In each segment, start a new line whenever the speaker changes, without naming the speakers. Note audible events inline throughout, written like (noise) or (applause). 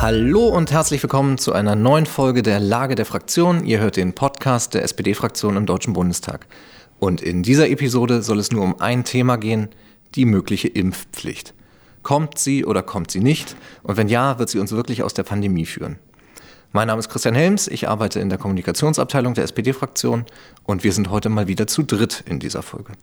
Hallo und herzlich willkommen zu einer neuen Folge der Lage der Fraktion. Ihr hört den Podcast der SPD-Fraktion im Deutschen Bundestag. Und in dieser Episode soll es nur um ein Thema gehen, die mögliche Impfpflicht. Kommt sie oder kommt sie nicht? Und wenn ja, wird sie uns wirklich aus der Pandemie führen? Mein Name ist Christian Helms, ich arbeite in der Kommunikationsabteilung der SPD-Fraktion und wir sind heute mal wieder zu dritt in dieser Folge.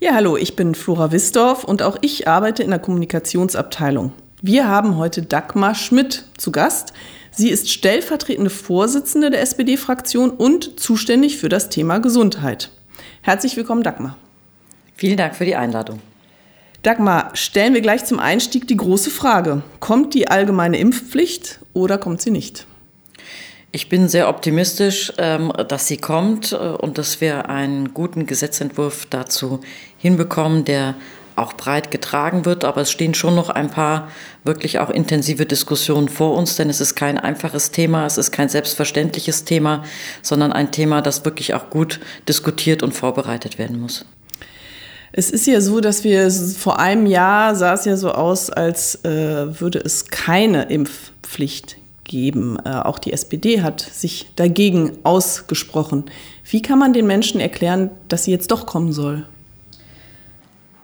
Ja, hallo, ich bin Flora Wisdorf und auch ich arbeite in der Kommunikationsabteilung. Wir haben heute Dagmar Schmidt zu Gast. Sie ist stellvertretende Vorsitzende der SPD-Fraktion und zuständig für das Thema Gesundheit. Herzlich willkommen, Dagmar.
Vielen Dank für die Einladung.
Dagmar, stellen wir gleich zum Einstieg die große Frage. Kommt die allgemeine Impfpflicht oder kommt sie nicht?
Ich bin sehr optimistisch, ähm, dass sie kommt äh, und dass wir einen guten Gesetzentwurf dazu hinbekommen, der auch breit getragen wird. Aber es stehen schon noch ein paar wirklich auch intensive Diskussionen vor uns, denn es ist kein einfaches Thema, es ist kein selbstverständliches Thema, sondern ein Thema, das wirklich auch gut diskutiert und vorbereitet werden muss.
Es ist ja so, dass wir vor einem Jahr sah es ja so aus, als äh, würde es keine Impfpflicht geben. Äh, auch die SPD hat sich dagegen ausgesprochen. Wie kann man den Menschen erklären, dass sie jetzt doch kommen soll?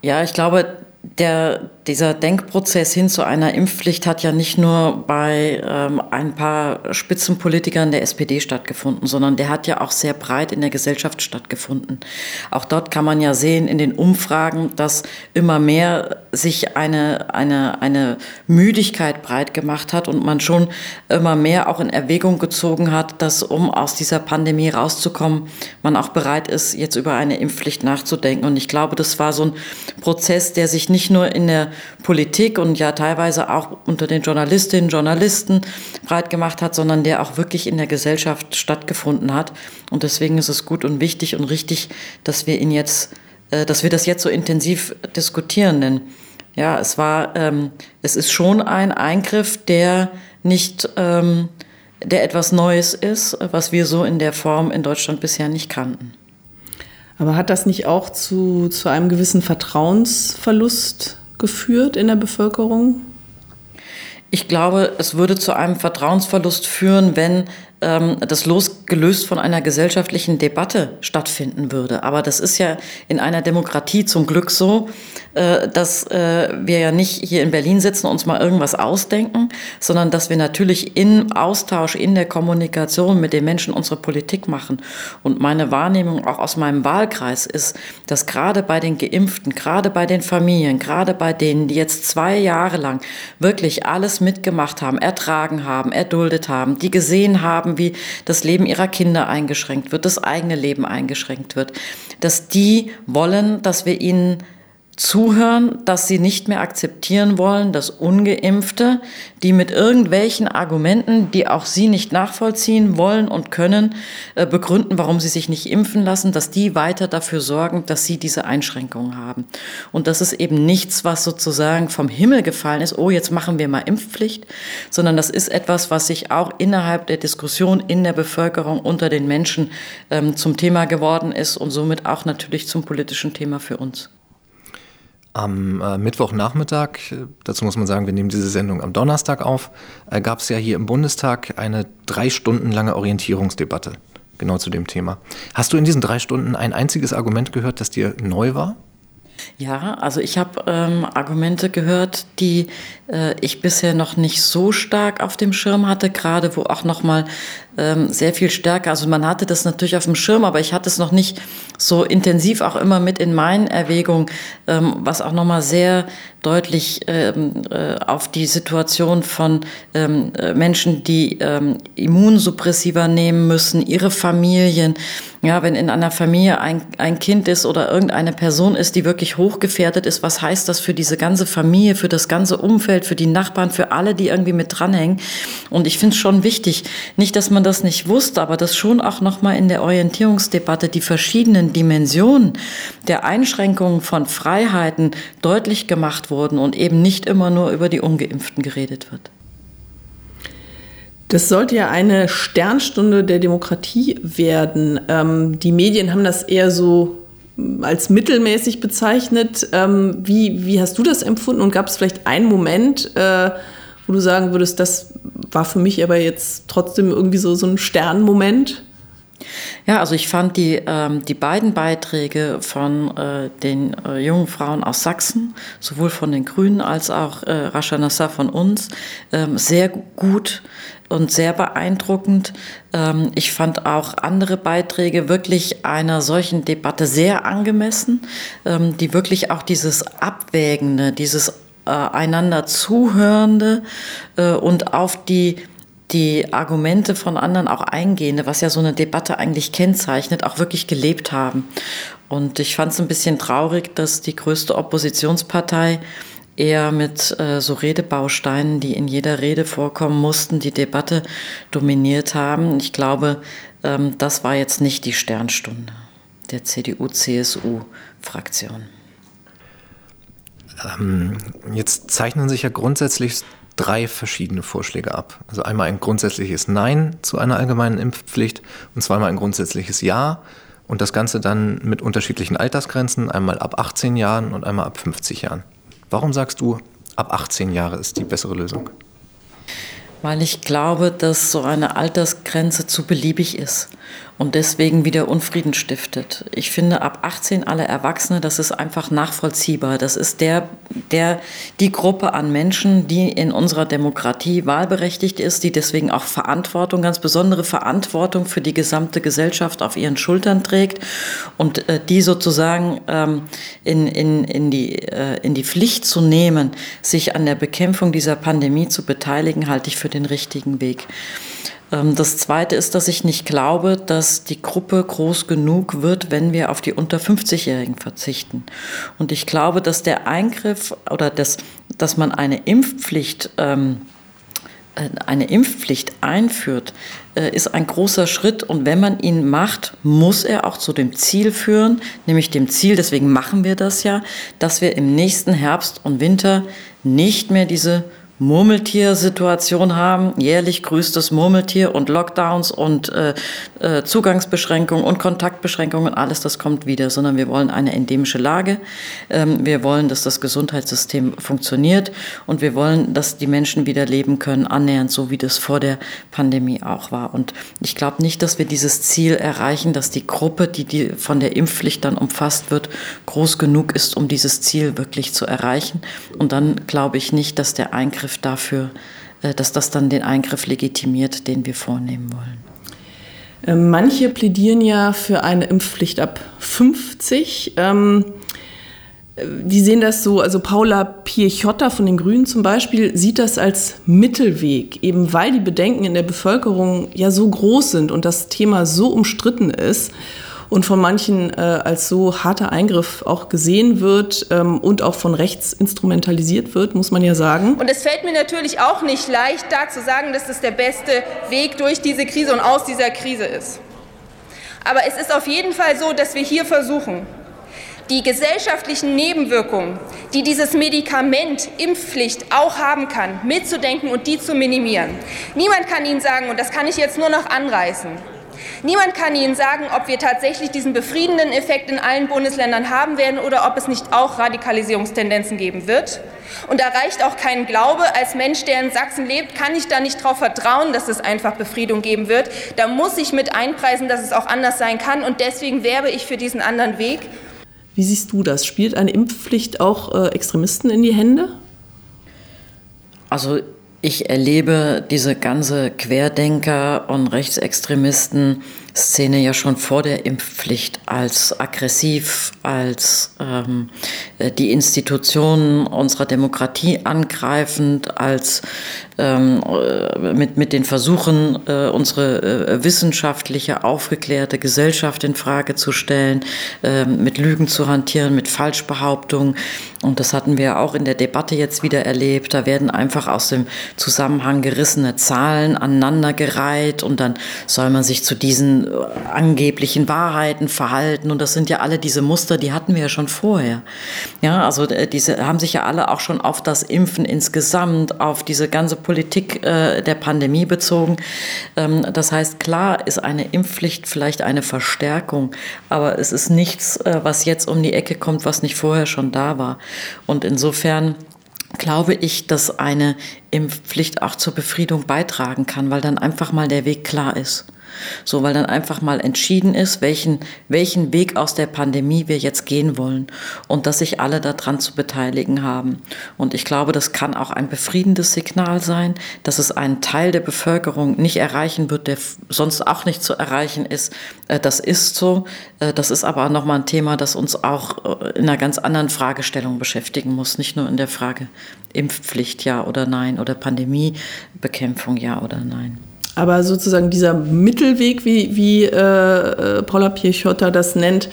Ja, ich glaube, der, dieser Denkprozess hin zu einer Impfpflicht hat ja nicht nur bei ähm, ein paar Spitzenpolitikern der SPD stattgefunden, sondern der hat ja auch sehr breit in der Gesellschaft stattgefunden. Auch dort kann man ja sehen in den Umfragen, dass immer mehr sich eine, eine, eine Müdigkeit breit gemacht hat und man schon immer mehr auch in Erwägung gezogen hat, dass um aus dieser Pandemie rauszukommen, man auch bereit ist, jetzt über eine Impfpflicht nachzudenken. Und ich glaube, das war so ein Prozess, der sich nicht nur in der Politik und ja teilweise auch unter den Journalistinnen und Journalisten breit gemacht hat, sondern der auch wirklich in der Gesellschaft stattgefunden hat. Und deswegen ist es gut und wichtig und richtig, dass wir ihn jetzt, äh, dass wir das jetzt so intensiv diskutieren. Denn ja, es war, ähm, es ist schon ein Eingriff, der nicht, ähm, der etwas Neues ist, was wir so in der Form in Deutschland bisher nicht kannten.
Aber hat das nicht auch zu, zu einem gewissen Vertrauensverlust geführt in der Bevölkerung?
Ich glaube, es würde zu einem Vertrauensverlust führen, wenn ähm, das losgelöst von einer gesellschaftlichen Debatte stattfinden würde. Aber das ist ja in einer Demokratie zum Glück so, dass äh, wir ja nicht hier in Berlin sitzen und uns mal irgendwas ausdenken, sondern dass wir natürlich im Austausch, in der Kommunikation mit den Menschen unsere Politik machen. Und meine Wahrnehmung auch aus meinem Wahlkreis ist, dass gerade bei den Geimpften, gerade bei den Familien, gerade bei denen, die jetzt zwei Jahre lang wirklich alles mitgemacht haben, ertragen haben, erduldet haben, die gesehen haben, wie das Leben ihrer Kinder eingeschränkt wird, das eigene Leben eingeschränkt wird, dass die wollen, dass wir ihnen zuhören, dass sie nicht mehr akzeptieren wollen, dass ungeimpfte, die mit irgendwelchen Argumenten, die auch sie nicht nachvollziehen wollen und können, äh, begründen, warum sie sich nicht impfen lassen, dass die weiter dafür sorgen, dass sie diese Einschränkungen haben. Und das ist eben nichts, was sozusagen vom Himmel gefallen ist, oh, jetzt machen wir mal Impfpflicht, sondern das ist etwas, was sich auch innerhalb der Diskussion in der Bevölkerung unter den Menschen ähm, zum Thema geworden ist und somit auch natürlich zum politischen Thema für uns.
Am äh, Mittwochnachmittag, äh, dazu muss man sagen, wir nehmen diese Sendung am Donnerstag auf, äh, gab es ja hier im Bundestag eine drei Stunden lange Orientierungsdebatte genau zu dem Thema. Hast du in diesen drei Stunden ein einziges Argument gehört, das dir neu war?
Ja, also ich habe ähm, Argumente gehört, die äh, ich bisher noch nicht so stark auf dem Schirm hatte, gerade wo auch noch mal ähm, sehr viel stärker. Also man hatte das natürlich auf dem Schirm, aber ich hatte es noch nicht so intensiv auch immer mit in meinen Erwägungen, ähm, was auch noch mal sehr deutlich ähm, äh, auf die Situation von ähm, äh, Menschen, die ähm, Immunsuppressiva nehmen müssen, ihre Familien. Ja, wenn in einer Familie ein, ein Kind ist oder irgendeine Person ist, die wirklich hochgefährdet ist, was heißt das für diese ganze Familie, für das ganze Umfeld, für die Nachbarn, für alle, die irgendwie mit dranhängen? Und ich finde es schon wichtig, nicht, dass man das nicht wusste, aber dass schon auch nochmal in der Orientierungsdebatte die verschiedenen Dimensionen der Einschränkungen von Freiheiten deutlich gemacht wurden und eben nicht immer nur über die Ungeimpften geredet wird.
Das sollte ja eine Sternstunde der Demokratie werden. Ähm, die Medien haben das eher so hm, als mittelmäßig bezeichnet. Ähm, wie, wie hast du das empfunden und gab es vielleicht einen Moment, äh, wo du sagen würdest, das war für mich aber jetzt trotzdem irgendwie so, so ein Sternmoment?
Ja, also ich fand die, ähm, die beiden Beiträge von äh, den äh, jungen Frauen aus Sachsen, sowohl von den Grünen als auch äh, Rasha Nassar von uns, ähm, sehr gut und sehr beeindruckend. Ähm, ich fand auch andere Beiträge wirklich einer solchen Debatte sehr angemessen, ähm, die wirklich auch dieses Abwägende, dieses äh, einander Zuhörende äh, und auf die die Argumente von anderen auch eingehende, was ja so eine Debatte eigentlich kennzeichnet, auch wirklich gelebt haben. Und ich fand es ein bisschen traurig, dass die größte Oppositionspartei eher mit äh, so Redebausteinen, die in jeder Rede vorkommen mussten, die Debatte dominiert haben. Ich glaube, ähm, das war jetzt nicht die Sternstunde der CDU-CSU-Fraktion.
Ähm, jetzt zeichnen sich ja grundsätzlich drei verschiedene Vorschläge ab. Also einmal ein grundsätzliches Nein zu einer allgemeinen Impfpflicht und zweimal ein grundsätzliches Ja und das Ganze dann mit unterschiedlichen Altersgrenzen, einmal ab 18 Jahren und einmal ab 50 Jahren. Warum sagst du, ab 18 Jahre ist die bessere Lösung?
Weil ich glaube, dass so eine Altersgrenze zu beliebig ist und deswegen wieder Unfrieden stiftet. Ich finde, ab 18 alle Erwachsene, das ist einfach nachvollziehbar. Das ist der, der, die Gruppe an Menschen, die in unserer Demokratie wahlberechtigt ist, die deswegen auch Verantwortung, ganz besondere Verantwortung für die gesamte Gesellschaft auf ihren Schultern trägt und äh, die sozusagen ähm, in, in, in, die, äh, in die Pflicht zu nehmen, sich an der Bekämpfung dieser Pandemie zu beteiligen, halte ich für den richtigen Weg. Ähm, das Zweite ist, dass ich nicht glaube, dass die Gruppe groß genug wird, wenn wir auf die unter 50-Jährigen verzichten. Und ich glaube, dass der Eingriff oder das, dass man eine Impfpflicht ähm, äh, eine Impfpflicht einführt, äh, ist ein großer Schritt. Und wenn man ihn macht, muss er auch zu dem Ziel führen, nämlich dem Ziel, deswegen machen wir das ja, dass wir im nächsten Herbst und Winter nicht mehr diese Murmeltier-Situation haben. Jährlich grüßt das Murmeltier und Lockdowns und äh, äh, Zugangsbeschränkungen und Kontaktbeschränkungen, alles das kommt wieder, sondern wir wollen eine endemische Lage. Ähm, wir wollen, dass das Gesundheitssystem funktioniert und wir wollen, dass die Menschen wieder leben können, annähernd so wie das vor der Pandemie auch war. Und ich glaube nicht, dass wir dieses Ziel erreichen, dass die Gruppe, die, die von der Impfpflicht dann umfasst wird, groß genug ist, um dieses Ziel wirklich zu erreichen. Und dann glaube ich nicht, dass der Eingriff Eingriff dafür, äh, dass das dann den Eingriff legitimiert, den wir vornehmen wollen.
Ähm, manche plädieren ja für eine Impfpflicht ab 50. Ähm, die sehen das so, also Paula Pirchotta von den Grünen zum Beispiel sieht das als Mittelweg, eben weil die Bedenken in der Bevölkerung ja so groß sind und das Thema so umstritten ist und von manchen äh, als so harter Eingriff auch gesehen wird ähm, und auch von rechts instrumentalisiert wird, muss man ja sagen.
Und es fällt mir natürlich auch nicht leicht, da zu sagen, dass das der beste Weg durch diese Krise und aus dieser Krise ist. Aber es ist auf jeden Fall so, dass wir hier versuchen, die gesellschaftlichen Nebenwirkungen, die dieses Medikament Impfpflicht auch haben kann, mitzudenken und die zu minimieren. Niemand kann Ihnen sagen, und das kann ich jetzt nur noch anreißen, Niemand kann Ihnen sagen, ob wir tatsächlich diesen befriedenden Effekt in allen Bundesländern haben werden oder ob es nicht auch Radikalisierungstendenzen geben wird. Und da reicht auch kein Glaube. Als Mensch, der in Sachsen lebt, kann ich da nicht darauf vertrauen, dass es einfach Befriedung geben wird. Da muss ich mit einpreisen, dass es auch anders sein kann. Und deswegen werbe ich für diesen anderen Weg.
Wie siehst du das? Spielt eine Impfpflicht auch äh, Extremisten in die Hände?
Also ich erlebe diese ganze Querdenker und Rechtsextremisten Szene ja schon vor der Impfpflicht als aggressiv, als ähm, äh, die Institutionen unserer Demokratie angreifend, als ähm, äh, mit, mit den Versuchen, äh, unsere äh, wissenschaftliche, aufgeklärte Gesellschaft in Frage zu stellen, äh, mit Lügen zu hantieren, mit Falschbehauptungen. Und das hatten wir auch in der Debatte jetzt wieder erlebt. Da werden einfach aus dem Zusammenhang gerissene Zahlen aneinandergereiht und dann soll man sich zu diesen angeblichen Wahrheiten verhalten. Und das sind ja alle diese Muster, die hatten wir ja schon vorher. Ja, also äh, diese haben sich ja alle auch schon auf das Impfen insgesamt, auf diese ganze Politik äh, der Pandemie bezogen. Ähm, das heißt, klar ist eine Impfpflicht vielleicht eine Verstärkung, aber es ist nichts, äh, was jetzt um die Ecke kommt, was nicht vorher schon da war. Und insofern glaube ich, dass eine Impfpflicht auch zur Befriedung beitragen kann, weil dann einfach mal der Weg klar ist. So, weil dann einfach mal entschieden ist, welchen, welchen Weg aus der Pandemie wir jetzt gehen wollen und dass sich alle daran zu beteiligen haben. Und ich glaube, das kann auch ein befriedendes Signal sein, dass es einen Teil der Bevölkerung nicht erreichen wird, der sonst auch nicht zu erreichen ist. Äh, das ist so. Äh, das ist aber nochmal ein Thema, das uns auch äh, in einer ganz anderen Fragestellung beschäftigen muss, nicht nur in der Frage Impfpflicht ja oder nein oder Pandemiebekämpfung ja oder nein.
Aber sozusagen dieser Mittelweg, wie, wie äh, äh Paula Piechota das nennt,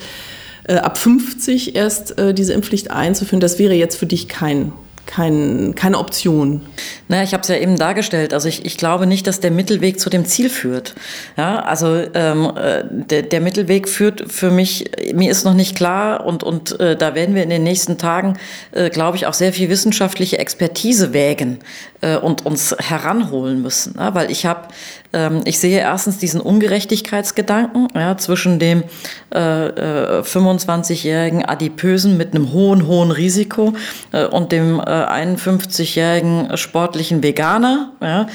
äh, ab 50 erst äh, diese Impfpflicht einzuführen, das wäre jetzt für dich kein kein, keine Option.
Naja, ich habe es ja eben dargestellt. Also ich, ich glaube nicht, dass der Mittelweg zu dem Ziel führt. Ja, also ähm, äh, der, der Mittelweg führt für mich, mir ist noch nicht klar und, und äh, da werden wir in den nächsten Tagen, äh, glaube ich, auch sehr viel wissenschaftliche Expertise wägen äh, und uns heranholen müssen. Ja, weil ich habe ich sehe erstens diesen Ungerechtigkeitsgedanken ja, zwischen dem äh, äh, 25-jährigen Adipösen mit einem hohen, hohen Risiko äh, und dem äh, 51-jährigen sportlichen Veganer, ja,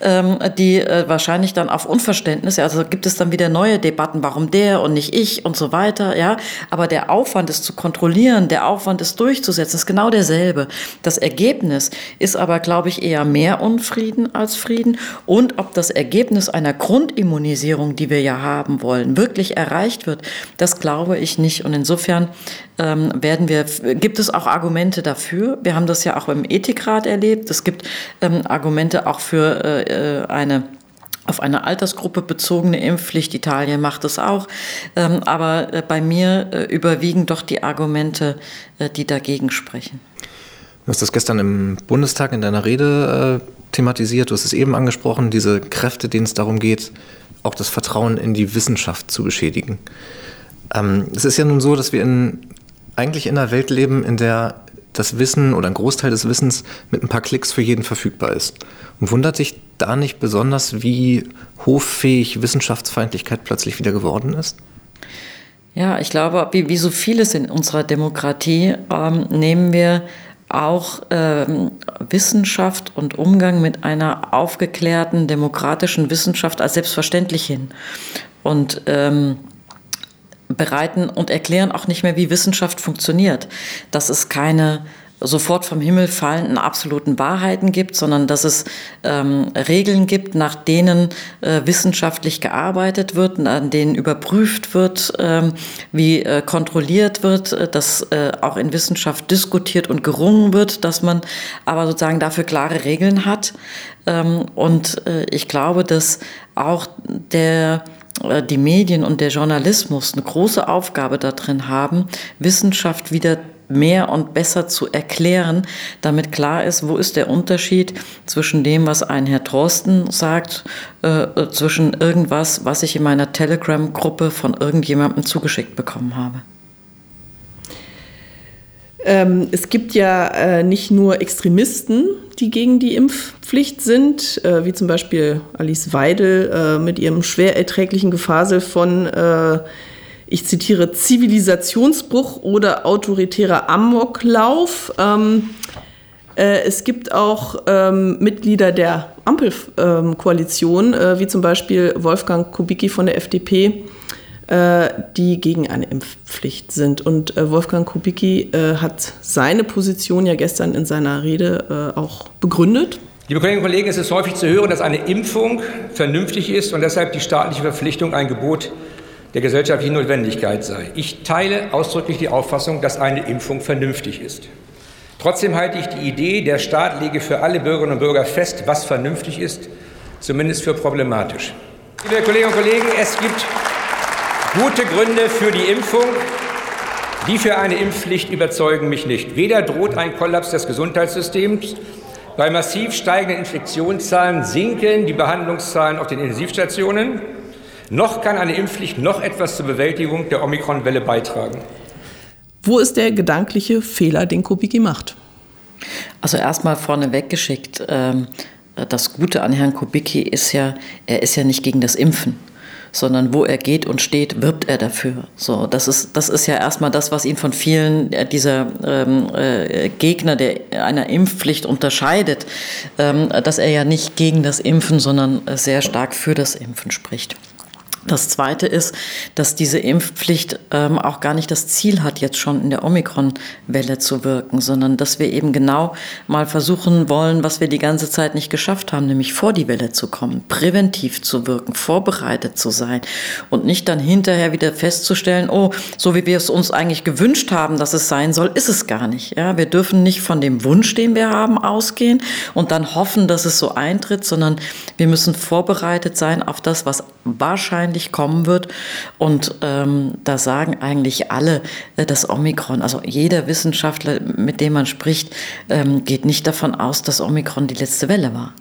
ähm, die äh, wahrscheinlich dann auf Unverständnis, also gibt es dann wieder neue Debatten, warum der und nicht ich und so weiter. Ja, aber der Aufwand, es zu kontrollieren, der Aufwand, es durchzusetzen, ist genau derselbe. Das Ergebnis ist aber, glaube ich, eher mehr Unfrieden als Frieden und ob das Ergebnis Ergebnis einer Grundimmunisierung, die wir ja haben wollen, wirklich erreicht wird, das glaube ich nicht. Und insofern ähm, werden wir, gibt es auch Argumente dafür. Wir haben das ja auch im Ethikrat erlebt. Es gibt ähm, Argumente auch für äh, äh eine auf eine Altersgruppe bezogene Impfpflicht. Italien macht es auch. Ähm, aber äh, bei mir äh, überwiegen doch die Argumente, die dagegen sprechen.
Du hast das gestern im Bundestag in deiner Rede thematisiert, du hast es eben angesprochen, diese Kräfte, denen es darum geht, auch das Vertrauen in die Wissenschaft zu beschädigen. Ähm, es ist ja nun so, dass wir in, eigentlich in einer Welt leben, in der das Wissen oder ein Großteil des Wissens mit ein paar Klicks für jeden verfügbar ist. Und wundert dich da nicht besonders, wie hoffähig Wissenschaftsfeindlichkeit plötzlich wieder geworden ist?
Ja, ich glaube, wie, wie so vieles in unserer Demokratie ähm, nehmen wir auch ähm, Wissenschaft und Umgang mit einer aufgeklärten demokratischen Wissenschaft als selbstverständlich hin. Und ähm, bereiten und erklären auch nicht mehr, wie Wissenschaft funktioniert. Dass es keine sofort vom Himmel fallenden absoluten Wahrheiten gibt, sondern dass es ähm, Regeln gibt, nach denen äh, wissenschaftlich gearbeitet wird, an denen überprüft wird, ähm, wie äh, kontrolliert wird, äh, dass äh, auch in Wissenschaft diskutiert und gerungen wird, dass man aber sozusagen dafür klare Regeln hat. Ähm, und äh, ich glaube, dass auch der äh, die Medien und der Journalismus eine große Aufgabe darin haben, Wissenschaft wieder mehr und besser zu erklären, damit klar ist, wo ist der Unterschied zwischen dem, was ein Herr Drosten sagt, äh, äh, zwischen irgendwas, was ich in meiner Telegram-Gruppe von irgendjemandem zugeschickt bekommen habe.
Ähm, es gibt ja äh, nicht nur Extremisten, die gegen die Impfpflicht sind, äh, wie zum Beispiel Alice Weidel äh, mit ihrem schwer erträglichen Gefasel von äh, ich zitiere, Zivilisationsbruch oder autoritärer Amoklauf. Ähm, äh, es gibt auch ähm, Mitglieder der Ampelkoalition, äh, wie zum Beispiel Wolfgang Kubicki von der FDP, äh, die gegen eine Impfpflicht sind. Und äh, Wolfgang Kubicki äh, hat seine Position ja gestern in seiner Rede auch begründet.
Liebe Kolleginnen und Kollegen, es ist häufig zu hören, dass eine Impfung vernünftig ist und deshalb die staatliche Verpflichtung ein Gebot ist der gesellschaftlichen Notwendigkeit sei. Ich teile ausdrücklich die Auffassung, dass eine Impfung vernünftig ist. Trotzdem halte ich die Idee, der Staat lege für alle Bürgerinnen und Bürger fest, was vernünftig ist, zumindest für problematisch. Liebe Kolleginnen und Kollegen, es gibt gute Gründe für die Impfung. Die für eine Impfpflicht überzeugen mich nicht. Weder droht ein Kollaps des Gesundheitssystems, bei massiv steigenden Infektionszahlen sinken die Behandlungszahlen auf den Intensivstationen, noch kann eine Impfpflicht noch etwas zur Bewältigung der Omikron-Welle beitragen.
Wo ist der gedankliche Fehler, den Kubicki macht?
Also erstmal vorneweg geschickt, ähm, das Gute an Herrn Kubicki ist ja, er ist ja nicht gegen das Impfen, sondern wo er geht und steht, wirbt er dafür. So, das ist, das ist ja erstmal das, was ihn von vielen äh, dieser ähm, äh, Gegner der, einer Impfpflicht unterscheidet, ähm, dass er ja nicht gegen das Impfen, sondern sehr stark für das Impfen spricht. Das Zweite ist, dass diese Impfpflicht ähm, auch gar nicht das Ziel hat, jetzt schon in der Omikron-Welle zu wirken, sondern dass wir eben genau mal versuchen wollen, was wir die ganze Zeit nicht geschafft haben, nämlich vor die Welle zu kommen, präventiv zu wirken, vorbereitet zu sein und nicht dann hinterher wieder festzustellen, oh, so wie wir es uns eigentlich gewünscht haben, dass es sein soll, ist es gar nicht. Ja, wir dürfen nicht von dem Wunsch, den wir haben, ausgehen und dann hoffen, dass es so eintritt, sondern wir müssen vorbereitet sein auf das, was wahrscheinlich kommen wird. Und ähm, da sagen eigentlich alle, äh, das Omikron, also jeder Wissenschaftler, mit dem man spricht, ähm, geht nicht davon aus, dass Omikron die letzte Welle war.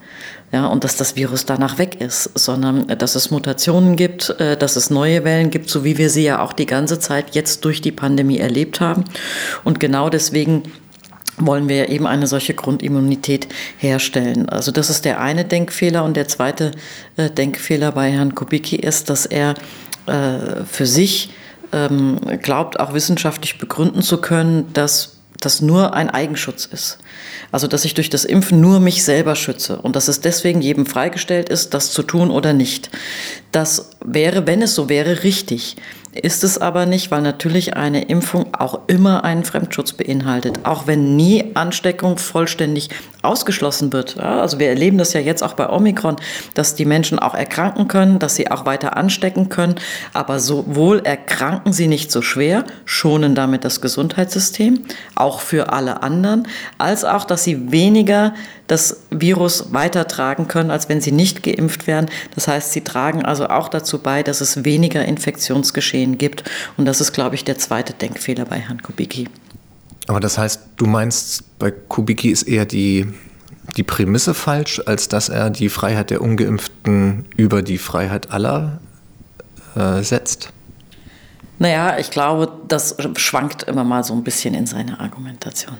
Ja, und dass das Virus danach weg ist, sondern äh, dass es Mutationen gibt, äh, dass es neue Wellen gibt, so wie wir sie ja auch die ganze Zeit jetzt durch die Pandemie erlebt haben. Und genau deswegen wollen wir eben eine solche Grundimmunität herstellen. Also das ist der eine Denkfehler und der zweite äh, Denkfehler bei Herrn Kubicki ist, dass er äh, für sich ähm, glaubt, auch wissenschaftlich begründen zu können, dass das nur ein Eigenschutz ist. Also, dass ich durch das Impfen nur mich selber schütze und dass es deswegen jedem freigestellt ist, das zu tun oder nicht. Das wäre, wenn es so wäre, richtig. Ist es aber nicht, weil natürlich eine Impfung auch immer einen Fremdschutz beinhaltet, auch wenn nie Ansteckung vollständig ausgeschlossen wird. Ja, also wir erleben das ja jetzt auch bei Omikron, dass die Menschen auch erkranken können, dass sie auch weiter anstecken können, aber sowohl erkranken sie nicht so schwer, schonen damit das Gesundheitssystem, auch für alle anderen, als auch, dass sie weniger das Virus weitertragen können, als wenn sie nicht geimpft werden. Das heißt, sie tragen also auch dazu bei, dass es weniger Infektionsgeschehen gibt. Und das ist, glaube ich, der zweite Denkfehler bei Herrn Kubicki.
Aber das heißt, du meinst, bei Kubicki ist eher die, die Prämisse falsch, als dass er die Freiheit der Ungeimpften über die Freiheit aller äh, setzt?
Naja, ich glaube, das schwankt immer mal so ein bisschen in seiner Argumentation.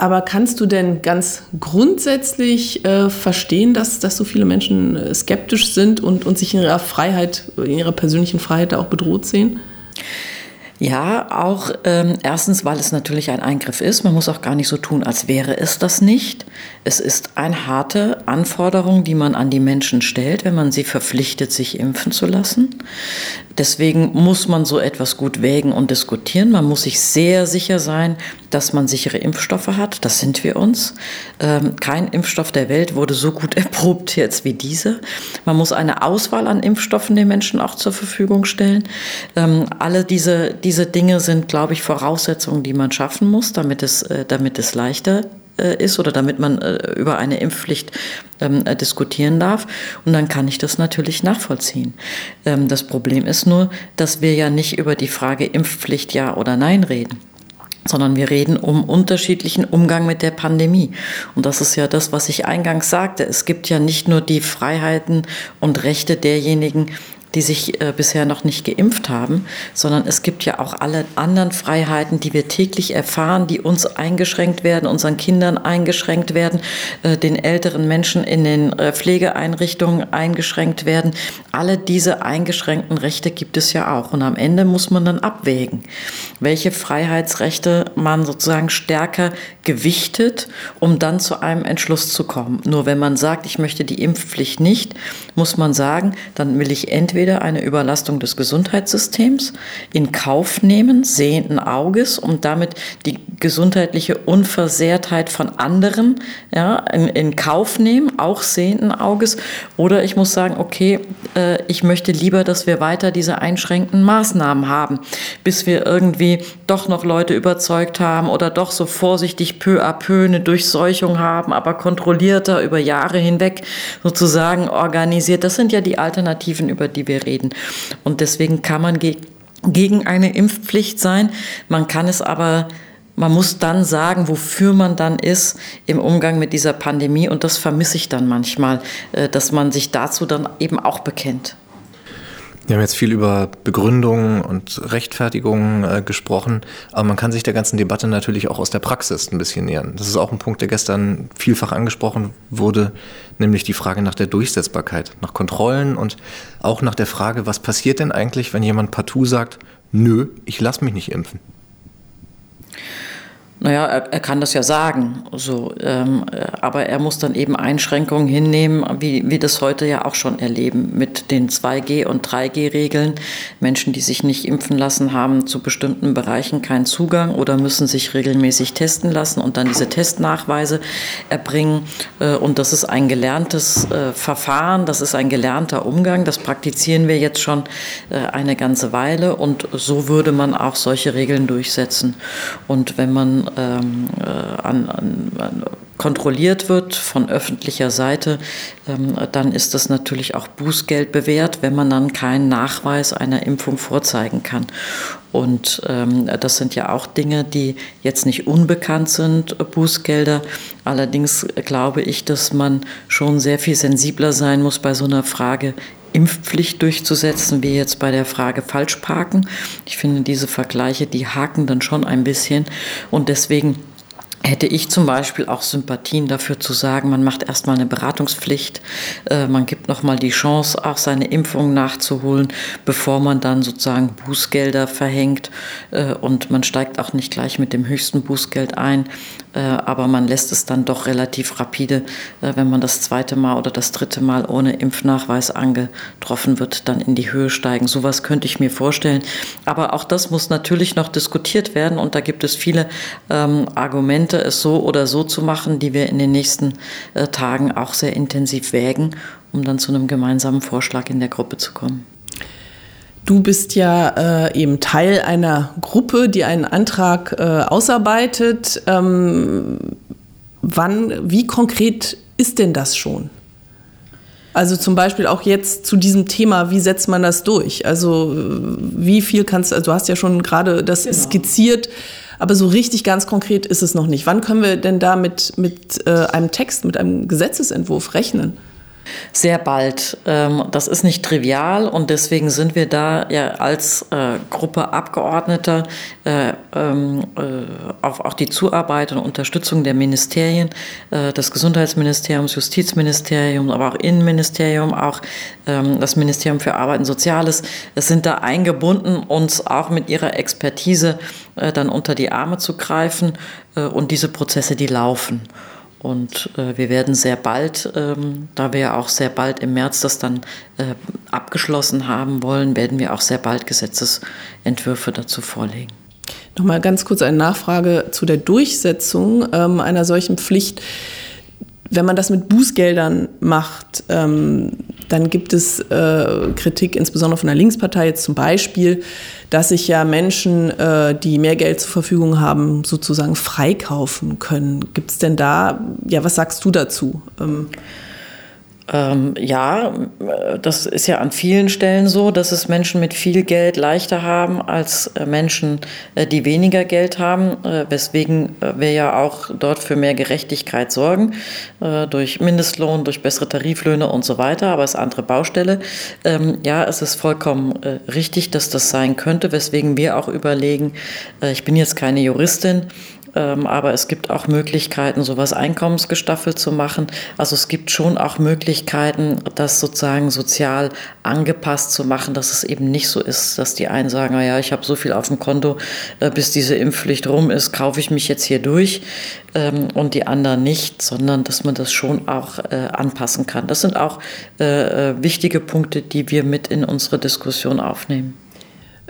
Aber kannst du denn ganz grundsätzlich äh, verstehen, dass, dass so viele Menschen äh, skeptisch sind und, und sich in ihrer Freiheit, in ihrer persönlichen Freiheit da auch bedroht sehen?
Ja, auch ähm, erstens, weil es natürlich ein Eingriff ist. Man muss auch gar nicht so tun, als wäre es das nicht. Es ist eine harte Anforderung, die man an die Menschen stellt, wenn man sie verpflichtet, sich impfen zu lassen. Deswegen muss man so etwas gut wägen und diskutieren. Man muss sich sehr sicher sein, dass man sichere Impfstoffe hat. Das sind wir uns. Ähm, kein Impfstoff der Welt wurde so gut (laughs) erprobt jetzt wie diese. Man muss eine Auswahl an Impfstoffen den Menschen auch zur Verfügung stellen. Ähm, alle diese, diese Dinge sind, glaube ich, Voraussetzungen, die man schaffen muss, damit es, äh, damit es leichter ist oder damit man äh, über eine Impfpflicht ähm, äh, diskutieren darf. Und dann kann ich das natürlich nachvollziehen. Ähm, das Problem ist nur, dass wir ja nicht über die Frage Impfpflicht ja oder nein reden sondern wir reden um unterschiedlichen Umgang mit der Pandemie. Und das ist ja das, was ich eingangs sagte. Es gibt ja nicht nur die Freiheiten und Rechte derjenigen, die sich äh, bisher noch nicht geimpft haben, sondern es gibt ja auch alle anderen Freiheiten, die wir täglich erfahren, die uns eingeschränkt werden, unseren Kindern eingeschränkt werden, äh, den älteren Menschen in den äh, Pflegeeinrichtungen eingeschränkt werden. Alle diese eingeschränkten Rechte gibt es ja auch. Und am Ende muss man dann abwägen, welche Freiheitsrechte man sozusagen stärker gewichtet, um dann zu einem Entschluss zu kommen. Nur wenn man sagt, ich möchte die Impfpflicht nicht, muss man sagen, dann will ich entweder entweder eine Überlastung des Gesundheitssystems in Kauf nehmen, sehenden Auges, und damit die gesundheitliche Unversehrtheit von anderen ja, in, in Kauf nehmen, auch sehenden Auges, oder ich muss sagen, okay, äh, ich möchte lieber, dass wir weiter diese einschränkenden Maßnahmen haben, bis wir irgendwie doch noch Leute überzeugt haben oder doch so vorsichtig peu à peu eine Durchseuchung haben, aber kontrollierter über Jahre hinweg sozusagen organisiert. Das sind ja die Alternativen, über die wir reden. Und deswegen kann man ge gegen eine Impfpflicht sein. Man kann es aber man muss dann sagen, wofür man dann ist im Umgang mit dieser Pandemie. Und das vermisse ich dann manchmal, äh, dass man sich dazu dann eben auch bekennt.
Wir haben jetzt viel über Begründungen und Rechtfertigungen äh, gesprochen, aber man kann sich der ganzen Debatte natürlich auch aus der Praxis ein bisschen nähern. Das ist auch ein Punkt, der gestern vielfach angesprochen wurde, nämlich die Frage nach der Durchsetzbarkeit, nach Kontrollen und auch nach der Frage, was passiert denn eigentlich, wenn jemand partout sagt, nö, ich lasse mich nicht impfen.
Naja, er, er kann das ja sagen, so, ähm, aber er muss dann eben Einschränkungen hinnehmen, wie wir das heute ja auch schon erleben, mit den 2G- und 3G-Regeln. Menschen, die sich nicht impfen lassen, haben zu bestimmten Bereichen keinen Zugang oder müssen sich regelmäßig testen lassen und dann diese Testnachweise erbringen. Äh, und das ist ein gelerntes äh, Verfahren, das ist ein gelernter Umgang, das praktizieren wir jetzt schon äh, eine ganze Weile und so würde man auch solche Regeln durchsetzen. Und wenn man ähm, äh, an, an, kontrolliert wird von öffentlicher Seite, ähm, dann ist das natürlich auch Bußgeld bewährt, wenn man dann keinen Nachweis einer Impfung vorzeigen kann. Und ähm, das sind ja auch Dinge, die jetzt nicht unbekannt sind, Bußgelder. Allerdings glaube ich, dass man schon sehr viel sensibler sein muss bei so einer Frage, Impfpflicht durchzusetzen, wie jetzt bei der Frage Falschparken. Ich finde diese Vergleiche, die haken dann schon ein bisschen und deswegen hätte ich zum Beispiel auch Sympathien dafür zu sagen, man macht erstmal eine Beratungspflicht, äh, man gibt nochmal die Chance, auch seine Impfung nachzuholen, bevor man dann sozusagen Bußgelder verhängt äh, und man steigt auch nicht gleich mit dem höchsten Bußgeld ein, aber man lässt es dann doch relativ rapide, äh, wenn man das zweite Mal oder das dritte Mal ohne Impfnachweis angetroffen wird, dann in die Höhe steigen. Sowas könnte ich mir vorstellen. Aber auch das muss natürlich noch diskutiert werden und da gibt es viele ähm, Argumente, es so oder so zu machen, die wir in den nächsten äh, Tagen auch sehr intensiv wägen, um dann zu einem gemeinsamen Vorschlag in der Gruppe zu kommen.
Du bist ja äh, eben Teil einer Gruppe, die einen Antrag äh, ausarbeitet. Ähm, wann, wie konkret ist denn das schon? Also zum Beispiel auch jetzt zu diesem Thema, wie setzt man das durch? Also wie viel kannst also du, hast ja schon gerade das genau. skizziert, aber so richtig ganz konkret ist es noch nicht. Wann können wir denn da mit, mit äh, einem Text, mit einem Gesetzesentwurf rechnen?
Sehr bald. Ähm, das ist nicht trivial und deswegen sind wir da ja als äh, Gruppe Abgeordneter äh, ähm, äh, auf auch die Zuarbeit und Unterstützung der Ministerien, des Gesundheitsministeriums, Justizministerium, aber auch Innenministerium, auch ähm, das Ministerium für Arbeit und Soziales, es sind da eingebunden, uns auch mit ihrer Expertise dann unter die Arme zu greifen und diese Prozesse, die laufen. Und äh, wir werden sehr bald, ähm, da wir ja auch sehr bald im März das dann äh, abgeschlossen haben wollen, werden wir auch sehr bald Gesetzesentwürfe dazu vorlegen.
Nochmal ganz kurz eine Nachfrage zu der Durchsetzung ähm, einer solchen Pflicht. Wenn man das mit Bußgeldern macht, ähm, dann gibt es äh, Kritik, insbesondere von der Linkspartei jetzt zum Beispiel, dass sich ja Menschen, äh, die mehr Geld zur Verfügung haben, sozusagen freikaufen können. Gibt es denn da, ja, was sagst du dazu? Ähm,
ähm, ja, das ist ja an vielen Stellen so, dass es Menschen mit viel Geld leichter haben als äh, Menschen, äh, die weniger Geld haben, äh, weswegen wir ja auch dort für mehr Gerechtigkeit sorgen, durch Mindestlohn, durch bessere Tariflöhne und so weiter, aber es ist andere Baustelle. Ähm, ja, es ist vollkommen richtig, dass das sein könnte, weswegen wir auch überlegen, ich bin jetzt keine Juristin, aber es gibt auch Möglichkeiten, sowas einkommensgestaffelt zu machen. Also es gibt schon auch Möglichkeiten, das sozusagen sozial angepasst zu machen, dass es eben nicht so ist, dass die einen sagen, naja, ich habe so viel auf dem Konto, äh, bis diese Impfpflicht rum ist, kaufe ich mich jetzt hier durch ähm, und die anderen nicht, sondern dass man das schon auch äh, anpassen kann. Das sind auch äh, wichtige Punkte, die wir mit in unsere Diskussion aufnehmen.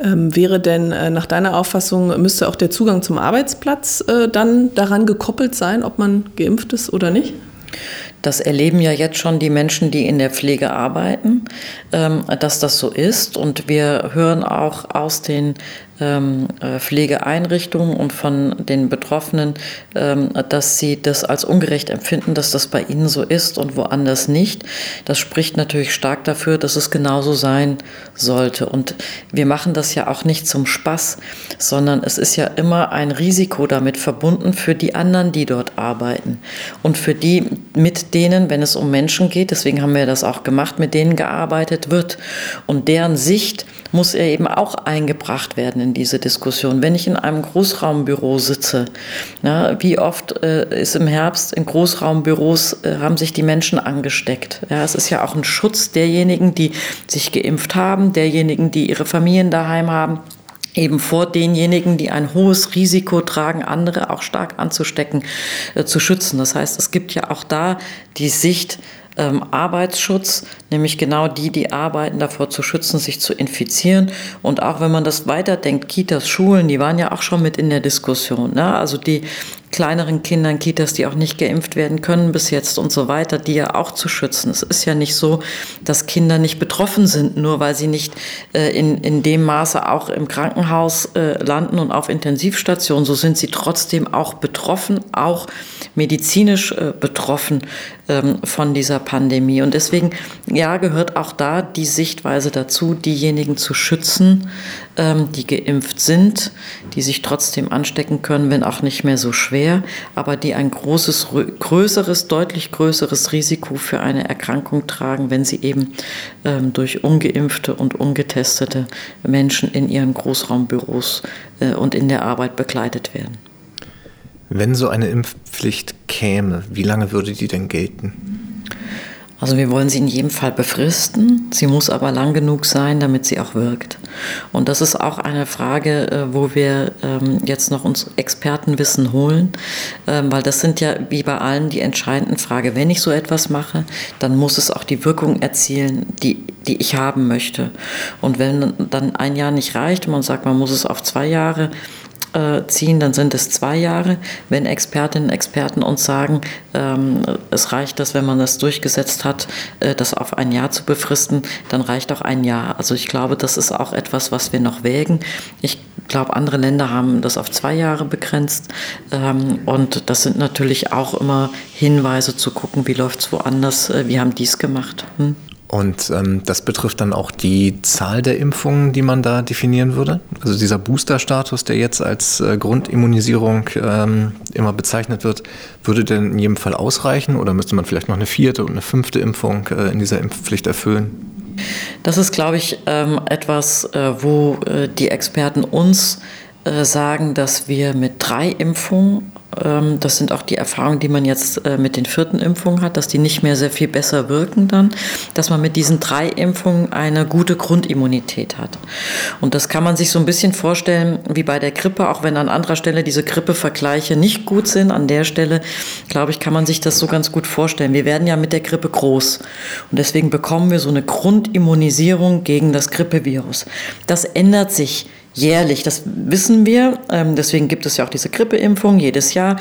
Ähm, wäre denn äh, nach deiner Auffassung, müsste auch der Zugang zum Arbeitsplatz äh, dann daran gekoppelt sein, ob man geimpft ist oder nicht?
Das erleben ja jetzt schon die Menschen, die in der Pflege arbeiten, ähm, dass das so ist. Und wir hören auch aus den Pflegeeinrichtungen und von den Betroffenen, ähm, dass sie das als ungerecht empfinden, dass das bei ihnen so ist und woanders nicht. Das spricht natürlich stark dafür, dass es genauso sein sollte. Und wir machen das ja auch nicht zum Spaß, sondern es ist ja immer ein Risiko damit verbunden für die anderen, die dort arbeiten und für die, mit denen, wenn es um Menschen geht, deswegen haben wir das auch gemacht, mit denen gearbeitet wird. Und deren Sicht muss er eben auch eingebracht werden in diese Diskussion. Wenn ich in einem Großraumbüro sitze, na, wie oft äh, ist im Herbst in Großraumbüros, äh, haben sich die Menschen angesteckt. Ja, es ist ja auch ein Schutz derjenigen, die sich geimpft haben, derjenigen, die ihre Familien daheim haben eben vor denjenigen, die ein hohes Risiko tragen, andere auch stark anzustecken, äh, zu schützen. Das heißt, es gibt ja auch da die Sicht, ähm, Arbeitsschutz, nämlich genau die, die arbeiten, davor zu schützen, sich zu infizieren. Und auch wenn man das weiterdenkt, Kitas, Schulen, die waren ja auch schon mit in der Diskussion. Ne? Also die kleineren Kindern, Kitas, die auch nicht geimpft werden können bis jetzt und so weiter, die ja auch zu schützen. Es ist ja nicht so, dass Kinder nicht betroffen sind, nur weil sie nicht äh, in, in dem Maße auch im Krankenhaus äh, landen und auf Intensivstationen. So sind sie trotzdem auch betroffen, auch medizinisch äh, betroffen ähm, von dieser Pandemie. Und deswegen, ja, gehört auch da die Sichtweise dazu, diejenigen zu schützen, ähm, die geimpft sind, die sich trotzdem anstecken können, wenn auch nicht mehr so schwer, aber die ein großes, größeres, deutlich größeres Risiko für eine Erkrankung tragen, wenn sie eben ähm, durch ungeimpfte und ungetestete Menschen in ihren Großraumbüros äh, und in der Arbeit begleitet werden.
Wenn so eine Impfpflicht käme, wie lange würde die denn gelten?
Also wir wollen sie in jedem Fall befristen. Sie muss aber lang genug sein, damit sie auch wirkt. Und das ist auch eine Frage, äh, wo wir ähm, jetzt noch uns Expertenwissen holen, ähm, weil das sind ja wie bei allen die entscheidenden Fragen. Wenn ich so etwas mache, dann muss es auch die Wirkung erzielen, die, die ich haben möchte. Und wenn dann ein Jahr nicht reicht und man sagt, man muss es auf zwei Jahre ziehen, dann sind es zwei Jahre. Wenn Expertinnen und Experten uns sagen, ähm, es reicht das, wenn man das durchgesetzt hat, äh, das auf ein Jahr zu befristen, dann reicht auch ein Jahr. Also ich glaube, das ist auch etwas, was wir noch wägen. Ich glaube, andere Länder haben das auf zwei Jahre begrenzt. Ähm, und das sind natürlich auch immer Hinweise zu gucken, wie läuft es woanders, äh, wie haben die es gemacht. Hm?
Und ähm, das betrifft dann auch die Zahl der Impfungen, die man da definieren würde. Also dieser Booster-Status, der jetzt als äh, Grundimmunisierung ähm, immer bezeichnet wird, würde denn in jedem Fall ausreichen oder müsste man vielleicht noch eine vierte und eine fünfte Impfung äh, in dieser Impfpflicht erfüllen?
Das ist, glaube ich, ähm, etwas, äh, wo äh, die Experten uns sagen, dass wir mit drei Impfungen ähm, das sind auch die Erfahrungen, die man jetzt äh, mit den vierten Impfungen hat, dass die nicht mehr sehr viel besser wirken dann, dass man mit diesen drei Impfungen eine gute Grundimmunität hat. Und das kann man sich so ein bisschen vorstellen wie bei der Grippe, auch wenn an anderer Stelle diese Grippevergleiche nicht gut sind. An der Stelle, glaube ich, kann man sich das so ganz gut vorstellen. Wir werden ja mit der Grippe groß und deswegen bekommen wir so eine Grundimmunisierung gegen das Grippevirus. Das ändert sich jährlich. Das wissen wir. Ähm, deswegen gibt es ja auch diese Grippeimpfung jedes Jahr.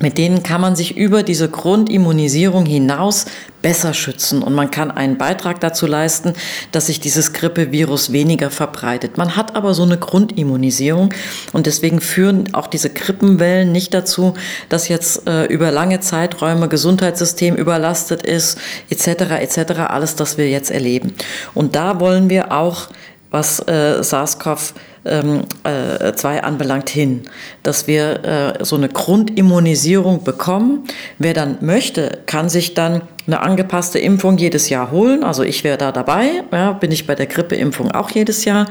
Mit denen kann man sich über diese Grundimmunisierung hinaus besser schützen und man kann einen Beitrag dazu leisten, dass sich dieses Grippevirus weniger verbreitet. Man hat aber so eine Grundimmunisierung und deswegen führen auch diese Grippenwellen nicht dazu, dass jetzt äh, über lange Zeiträume Gesundheitssystem überlastet ist, etc., etc., alles, das wir jetzt erleben. Und da wollen wir auch was äh, SARS-CoV ähm, äh, 2 anbelangt hin, dass wir äh, so eine Grundimmunisierung bekommen. Wer dann möchte, kann sich dann eine angepasste Impfung jedes Jahr holen. Also ich wäre da dabei, ja, bin ich bei der Grippeimpfung auch jedes Jahr,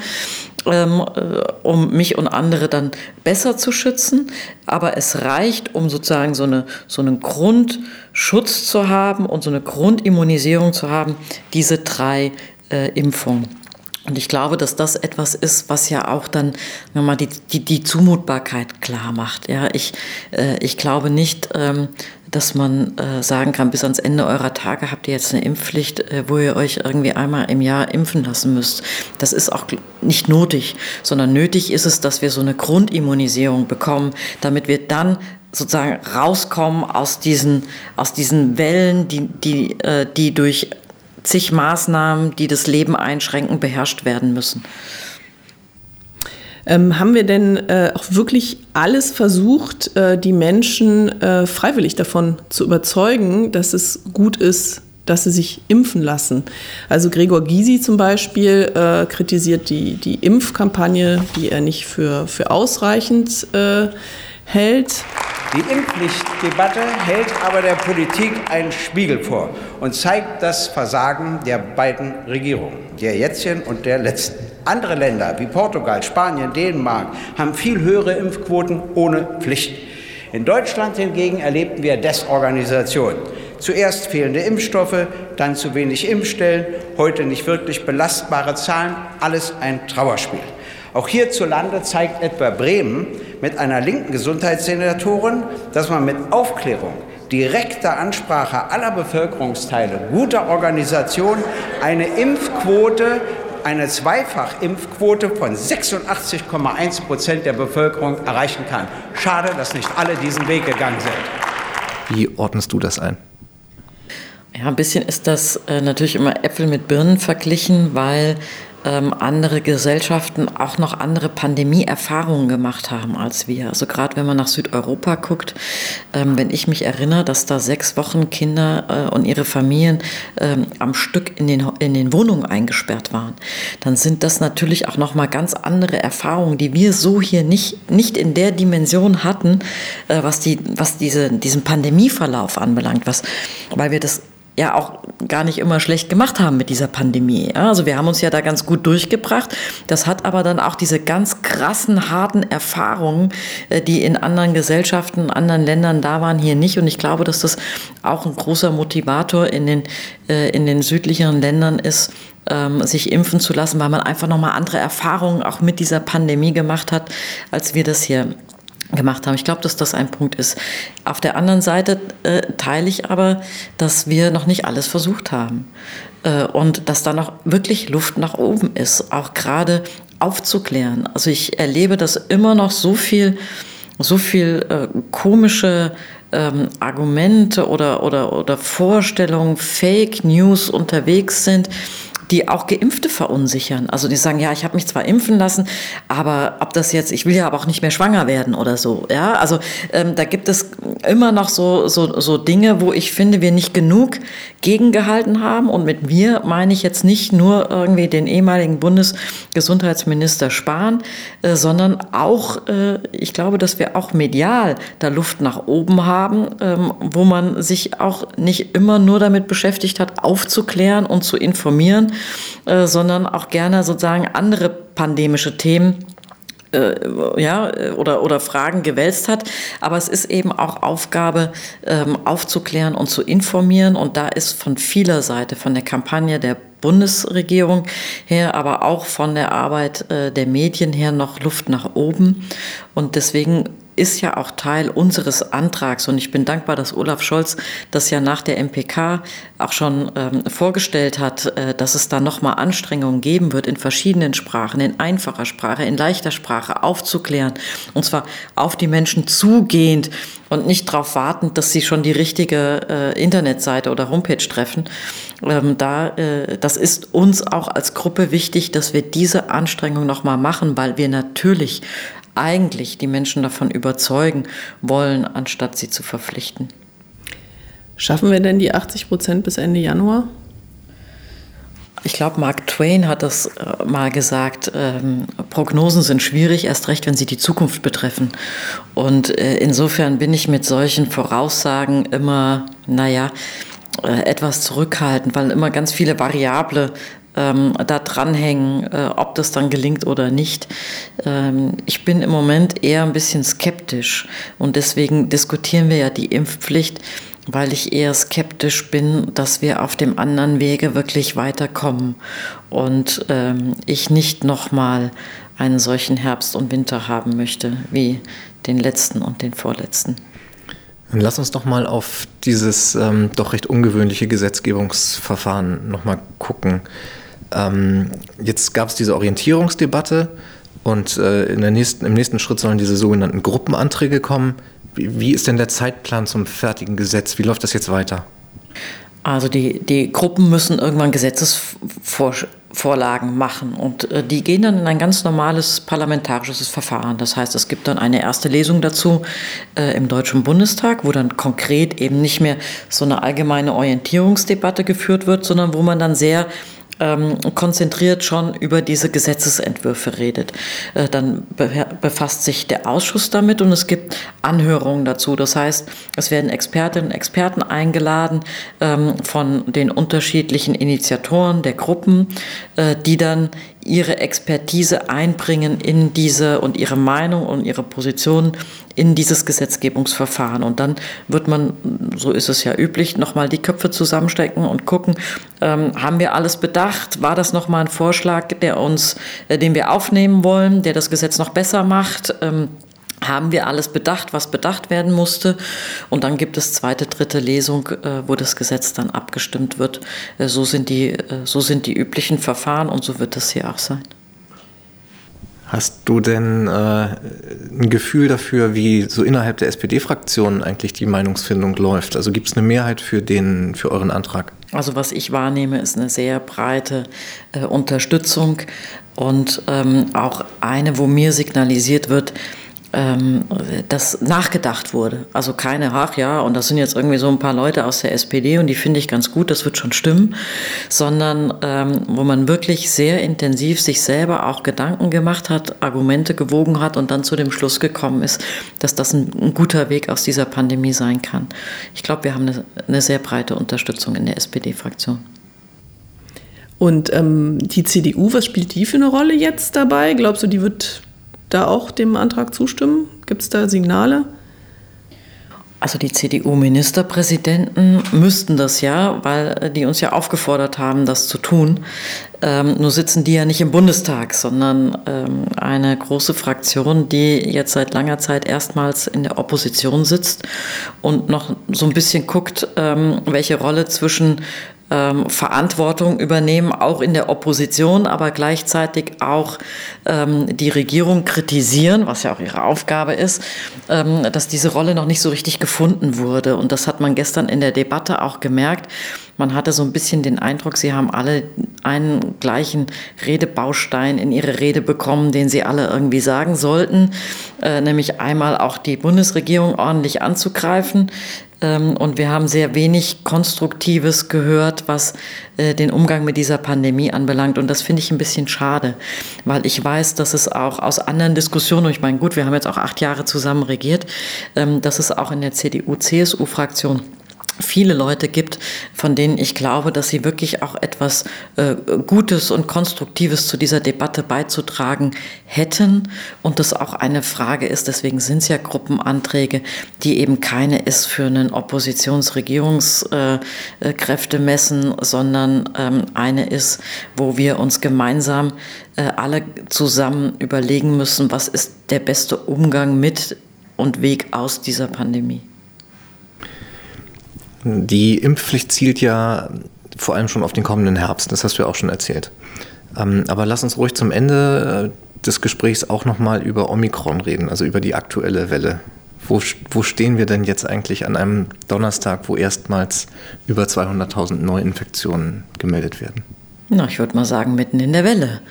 ähm, äh, um mich und andere dann besser zu schützen. Aber es reicht, um sozusagen so, eine, so einen Grundschutz zu haben und so eine Grundimmunisierung zu haben, diese drei äh, Impfungen. Und ich glaube, dass das etwas ist, was ja auch dann nochmal die, die, die Zumutbarkeit klar macht. Ja, ich, äh, ich glaube nicht, ähm, dass man äh, sagen kann, bis ans Ende eurer Tage habt ihr jetzt eine Impfpflicht, äh, wo ihr euch irgendwie einmal im Jahr impfen lassen müsst. Das ist auch nicht nötig, sondern nötig ist es, dass wir so eine Grundimmunisierung bekommen, damit wir dann sozusagen rauskommen aus diesen, aus diesen Wellen, die, die, äh, die durch zig Maßnahmen, die das Leben einschränken, beherrscht werden müssen.
Ähm, haben wir denn äh, auch wirklich alles versucht, äh, die Menschen äh, freiwillig davon zu überzeugen, dass es gut ist, dass sie sich impfen lassen? Also Gregor Gysi zum Beispiel äh, kritisiert die, die Impfkampagne, die er nicht für, für ausreichend äh, hält.
Die Impfpflichtdebatte hält aber der Politik einen Spiegel vor und zeigt das Versagen der beiden Regierungen, der jetzigen und der letzten. Andere Länder wie Portugal, Spanien, Dänemark haben viel höhere Impfquoten ohne Pflicht. In Deutschland hingegen erlebten wir Desorganisation. Zuerst fehlende Impfstoffe, dann zu wenig Impfstellen, heute nicht wirklich belastbare Zahlen, alles ein Trauerspiel. Auch hierzulande zeigt etwa Bremen mit einer linken Gesundheitssenatorin, dass man mit Aufklärung, direkter Ansprache aller Bevölkerungsteile, guter Organisation eine Impfquote eine Zweifachimpfquote von 86,1 Prozent der Bevölkerung erreichen kann. Schade, dass nicht alle diesen Weg gegangen sind.
Wie ordnest du das ein?
Ja, ein bisschen ist das äh, natürlich immer Äpfel mit Birnen verglichen, weil ähm, andere Gesellschaften auch noch andere Pandemieerfahrungen gemacht haben als wir. Also gerade wenn man nach Südeuropa guckt, ähm, wenn ich mich erinnere, dass da sechs Wochen Kinder äh, und ihre Familien ähm, am Stück in den, in den Wohnungen eingesperrt waren, dann sind das natürlich auch noch mal ganz andere Erfahrungen, die wir so hier nicht, nicht in der Dimension hatten, äh, was, die, was diese, diesen Pandemieverlauf anbelangt, was, weil wir das ja auch gar nicht immer schlecht gemacht haben mit dieser Pandemie. Also wir haben uns ja da ganz gut durchgebracht. Das hat aber dann auch diese ganz krassen, harten Erfahrungen, äh, die in anderen Gesellschaften, anderen Ländern da waren, hier nicht. Und ich glaube, dass das auch ein großer Motivator in den, äh, in den südlicheren Ländern ist, ähm, sich impfen zu lassen, weil man einfach nochmal andere Erfahrungen auch mit dieser Pandemie gemacht hat, als wir das hier gemacht haben. Ich glaube, dass das ein Punkt ist. Auf der anderen Seite äh, teile ich aber, dass wir noch nicht alles versucht haben äh, und dass da noch wirklich Luft nach oben ist, auch gerade aufzuklären. Also ich erlebe, dass immer noch so viel, so viel äh, komische ähm, Argumente oder, oder, oder Vorstellungen, Fake News unterwegs sind, die auch Geimpfte verunsichern. Also die sagen, ja, ich habe mich zwar impfen lassen, aber ob das jetzt, ich will ja aber auch nicht mehr schwanger werden oder so. Ja, also ähm, da gibt es immer noch so, so, so Dinge, wo ich finde, wir nicht genug gegengehalten haben. Und mit mir meine ich jetzt nicht nur irgendwie den ehemaligen Bundesgesundheitsminister Spahn, äh, sondern auch, äh, ich glaube, dass wir auch medial da Luft nach oben haben, ähm, wo man sich auch nicht immer nur damit beschäftigt hat, aufzuklären und zu informieren, äh, sondern auch gerne sozusagen andere pandemische Themen äh, ja, oder, oder Fragen gewälzt hat. Aber es ist eben auch Aufgabe, ähm, aufzuklären und zu informieren. Und da ist von vieler Seite, von der Kampagne der Bundesregierung her, aber auch von der Arbeit äh, der Medien her noch Luft nach oben. Und deswegen ist ja auch Teil unseres Antrags und ich bin dankbar, dass Olaf Scholz das ja nach der MPK auch schon ähm, vorgestellt hat, äh, dass es da nochmal Anstrengungen geben wird, in verschiedenen Sprachen, in einfacher Sprache, in leichter Sprache aufzuklären und zwar auf die Menschen zugehend und nicht darauf warten, dass sie schon die richtige äh, Internetseite oder Homepage treffen. Ähm, da, äh, das ist uns auch als Gruppe wichtig, dass wir diese Anstrengung nochmal machen, weil wir natürlich eigentlich die Menschen davon überzeugen wollen, anstatt sie zu verpflichten.
Schaffen wir denn die 80 Prozent bis Ende Januar?
Ich glaube, Mark Twain hat das äh, mal gesagt, ähm, Prognosen sind schwierig, erst recht, wenn sie die Zukunft betreffen. Und äh, insofern bin ich mit solchen Voraussagen immer, naja, äh, etwas zurückhaltend, weil immer ganz viele Variable ähm, da dranhängen, äh, ob das dann gelingt oder nicht. Ähm, ich bin im Moment eher ein bisschen skeptisch und deswegen diskutieren wir ja die Impfpflicht, weil ich eher skeptisch bin, dass wir auf dem anderen Wege wirklich weiterkommen und ähm, ich nicht nochmal einen solchen Herbst und Winter haben möchte wie den letzten und den vorletzten.
Lass uns doch mal auf dieses ähm, doch recht ungewöhnliche Gesetzgebungsverfahren nochmal gucken. Ähm, jetzt gab es diese Orientierungsdebatte und äh, nächsten, im nächsten Schritt sollen diese sogenannten Gruppenanträge kommen. Wie, wie ist denn der Zeitplan zum fertigen Gesetz? Wie läuft das jetzt weiter?
Also die, die Gruppen müssen irgendwann Gesetzesvorlagen machen. Und äh, die gehen dann in ein ganz normales parlamentarisches Verfahren. Das heißt, es gibt dann eine erste Lesung dazu äh, im Deutschen Bundestag, wo dann konkret eben nicht mehr so eine allgemeine Orientierungsdebatte geführt wird, sondern wo man dann sehr ähm, konzentriert schon über diese Gesetzesentwürfe redet. Äh, dann be befasst sich der Ausschuss damit und es gibt Anhörungen dazu. Das heißt, es werden Expertinnen und Experten eingeladen ähm, von den unterschiedlichen Initiatoren der Gruppen, äh, die dann ihre Expertise einbringen in diese und ihre Meinung und ihre Position in dieses Gesetzgebungsverfahren. Und dann wird man, so ist es ja üblich, nochmal die Köpfe zusammenstecken und gucken, ähm, haben wir alles bedacht? War das nochmal ein Vorschlag, der uns, äh, den wir aufnehmen wollen, der das Gesetz noch besser macht? Ähm, haben wir alles bedacht, was bedacht werden musste. Und dann gibt es zweite, dritte Lesung, äh, wo das Gesetz dann abgestimmt wird. Äh, so, sind die, äh, so sind die üblichen Verfahren und so wird es hier auch sein.
Hast du denn äh, ein Gefühl dafür, wie so innerhalb der SPD-Fraktion eigentlich die Meinungsfindung läuft? Also gibt es eine Mehrheit für, den, für euren Antrag?
Also was ich wahrnehme, ist eine sehr breite äh, Unterstützung und ähm, auch eine, wo mir signalisiert wird, ähm, dass nachgedacht wurde. Also keine, ach ja, und das sind jetzt irgendwie so ein paar Leute aus der SPD und die finde ich ganz gut, das wird schon stimmen, sondern ähm, wo man wirklich sehr intensiv sich selber auch Gedanken gemacht hat, Argumente gewogen hat und dann zu dem Schluss gekommen ist, dass das ein, ein guter Weg aus dieser Pandemie sein kann. Ich glaube, wir haben eine, eine sehr breite Unterstützung in der SPD-Fraktion.
Und ähm, die CDU, was spielt die für eine Rolle jetzt dabei? Glaubst du, die wird da auch dem Antrag zustimmen? Gibt es da Signale?
Also die CDU-Ministerpräsidenten müssten das ja, weil die uns ja aufgefordert haben, das zu tun. Ähm, nur sitzen die ja nicht im Bundestag, sondern ähm, eine große Fraktion, die jetzt seit langer Zeit erstmals in der Opposition sitzt und noch so ein bisschen guckt, ähm, welche Rolle zwischen ähm, Verantwortung übernehmen, auch in der Opposition, aber gleichzeitig auch ähm, die Regierung kritisieren, was ja auch ihre Aufgabe ist, ähm, dass diese Rolle noch nicht so richtig gefunden wurde. Und das hat man gestern in der Debatte auch gemerkt. Man hatte so ein bisschen den Eindruck, sie haben alle einen gleichen Redebaustein in ihre Rede bekommen, den sie alle irgendwie sagen sollten, äh, nämlich einmal auch die Bundesregierung ordentlich anzugreifen, und wir haben sehr wenig Konstruktives gehört, was äh, den Umgang mit dieser Pandemie anbelangt. Und das finde ich ein bisschen schade, weil ich weiß, dass es auch aus anderen Diskussionen, und ich meine, gut, wir haben jetzt auch acht Jahre zusammen regiert, ähm, dass es auch in der CDU-CSU-Fraktion viele Leute gibt, von denen ich glaube, dass sie wirklich auch etwas äh, Gutes und Konstruktives zu dieser Debatte beizutragen hätten und das auch eine Frage ist, deswegen sind es ja Gruppenanträge, die eben keine ist für einen Oppositionsregierungskräfte äh, messen, sondern ähm, eine ist, wo wir uns gemeinsam äh, alle zusammen überlegen müssen, was ist der beste Umgang mit und Weg aus dieser Pandemie.
Die Impfpflicht zielt ja vor allem schon auf den kommenden Herbst, das hast du ja auch schon erzählt. Ähm, aber lass uns ruhig zum Ende äh, des Gesprächs auch nochmal über Omikron reden, also über die aktuelle Welle. Wo, wo stehen wir denn jetzt eigentlich an einem Donnerstag, wo erstmals über 200.000 Neuinfektionen gemeldet werden?
Na, ich würde mal sagen, mitten in der Welle.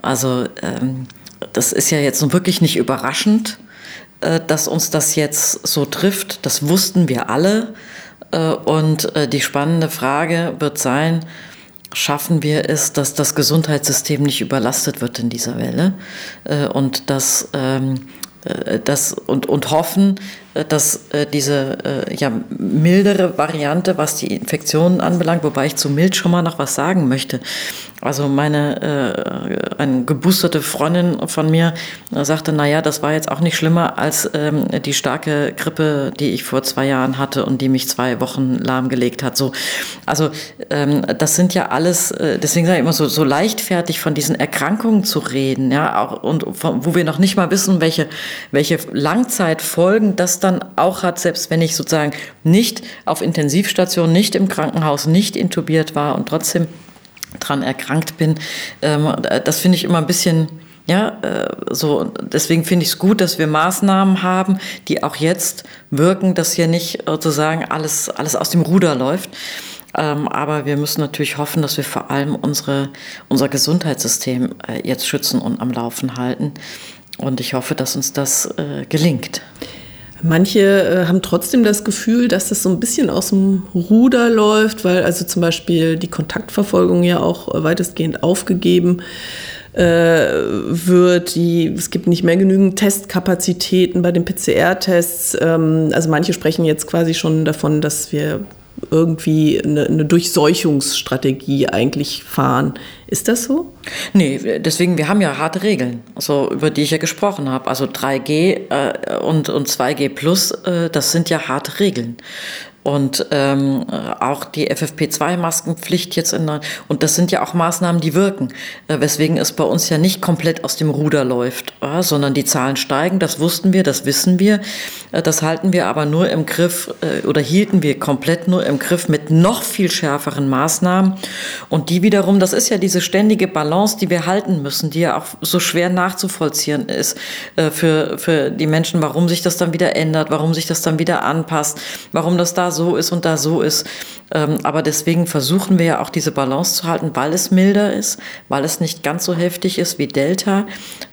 Also ähm, das ist ja jetzt nun wirklich nicht überraschend, äh, dass uns das jetzt so trifft. Das wussten wir alle. Äh, und äh, die spannende Frage wird sein, schaffen wir es, dass das Gesundheitssystem nicht überlastet wird in dieser Welle? Äh, und dass ähm, das und, und hoffen, dass diese ja, mildere Variante, was die Infektionen anbelangt, wobei ich zu mild schon mal noch was sagen möchte, also meine äh, eine geboosterte Freundin von mir äh, sagte, na ja, das war jetzt auch nicht schlimmer als ähm, die starke Grippe, die ich vor zwei Jahren hatte und die mich zwei Wochen lahmgelegt hat. So, also ähm, das sind ja alles, äh, deswegen sage ich immer so, so leichtfertig von diesen Erkrankungen zu reden, ja, auch und von, wo wir noch nicht mal wissen, welche welche Langzeitfolgen das dann auch hat, selbst wenn ich sozusagen nicht auf Intensivstation, nicht im Krankenhaus, nicht intubiert war und trotzdem dran erkrankt bin. Ähm, das finde ich immer ein bisschen, ja, äh, so, deswegen finde ich es gut, dass wir Maßnahmen haben, die auch jetzt wirken, dass hier nicht sozusagen alles, alles aus dem Ruder läuft. Ähm, aber wir müssen natürlich hoffen, dass wir vor allem unsere, unser Gesundheitssystem äh, jetzt schützen und am Laufen halten. Und ich hoffe, dass uns das äh, gelingt.
Manche äh, haben trotzdem das Gefühl, dass das so ein bisschen aus dem Ruder läuft, weil also zum Beispiel die Kontaktverfolgung ja auch weitestgehend aufgegeben äh, wird. Die, es gibt nicht mehr genügend Testkapazitäten bei den PCR-Tests. Ähm, also manche sprechen jetzt quasi schon davon, dass wir irgendwie eine, eine, Durchseuchungsstrategie eigentlich fahren. Ist das so?
Nee, deswegen, wir haben ja harte Regeln, also, über die ich ja gesprochen habe. Also 3G äh, und, und 2G Plus, äh, das sind ja harte Regeln und ähm, auch die FFP2-Maskenpflicht jetzt in und das sind ja auch Maßnahmen, die wirken, äh, weswegen es bei uns ja nicht komplett aus dem Ruder läuft, äh, sondern die Zahlen steigen, das wussten wir, das wissen wir, äh, das halten wir aber nur im Griff äh, oder hielten wir komplett nur im Griff mit noch viel schärferen Maßnahmen. Und die wiederum, das ist ja diese ständige Balance, die wir halten müssen, die ja auch so schwer nachzuvollziehen ist äh, für, für die Menschen, warum sich das dann wieder ändert, warum sich das dann wieder anpasst, warum das da so ist und da so ist. Ähm, aber deswegen versuchen wir ja auch diese Balance zu halten, weil es milder ist, weil es nicht ganz so heftig ist wie Delta,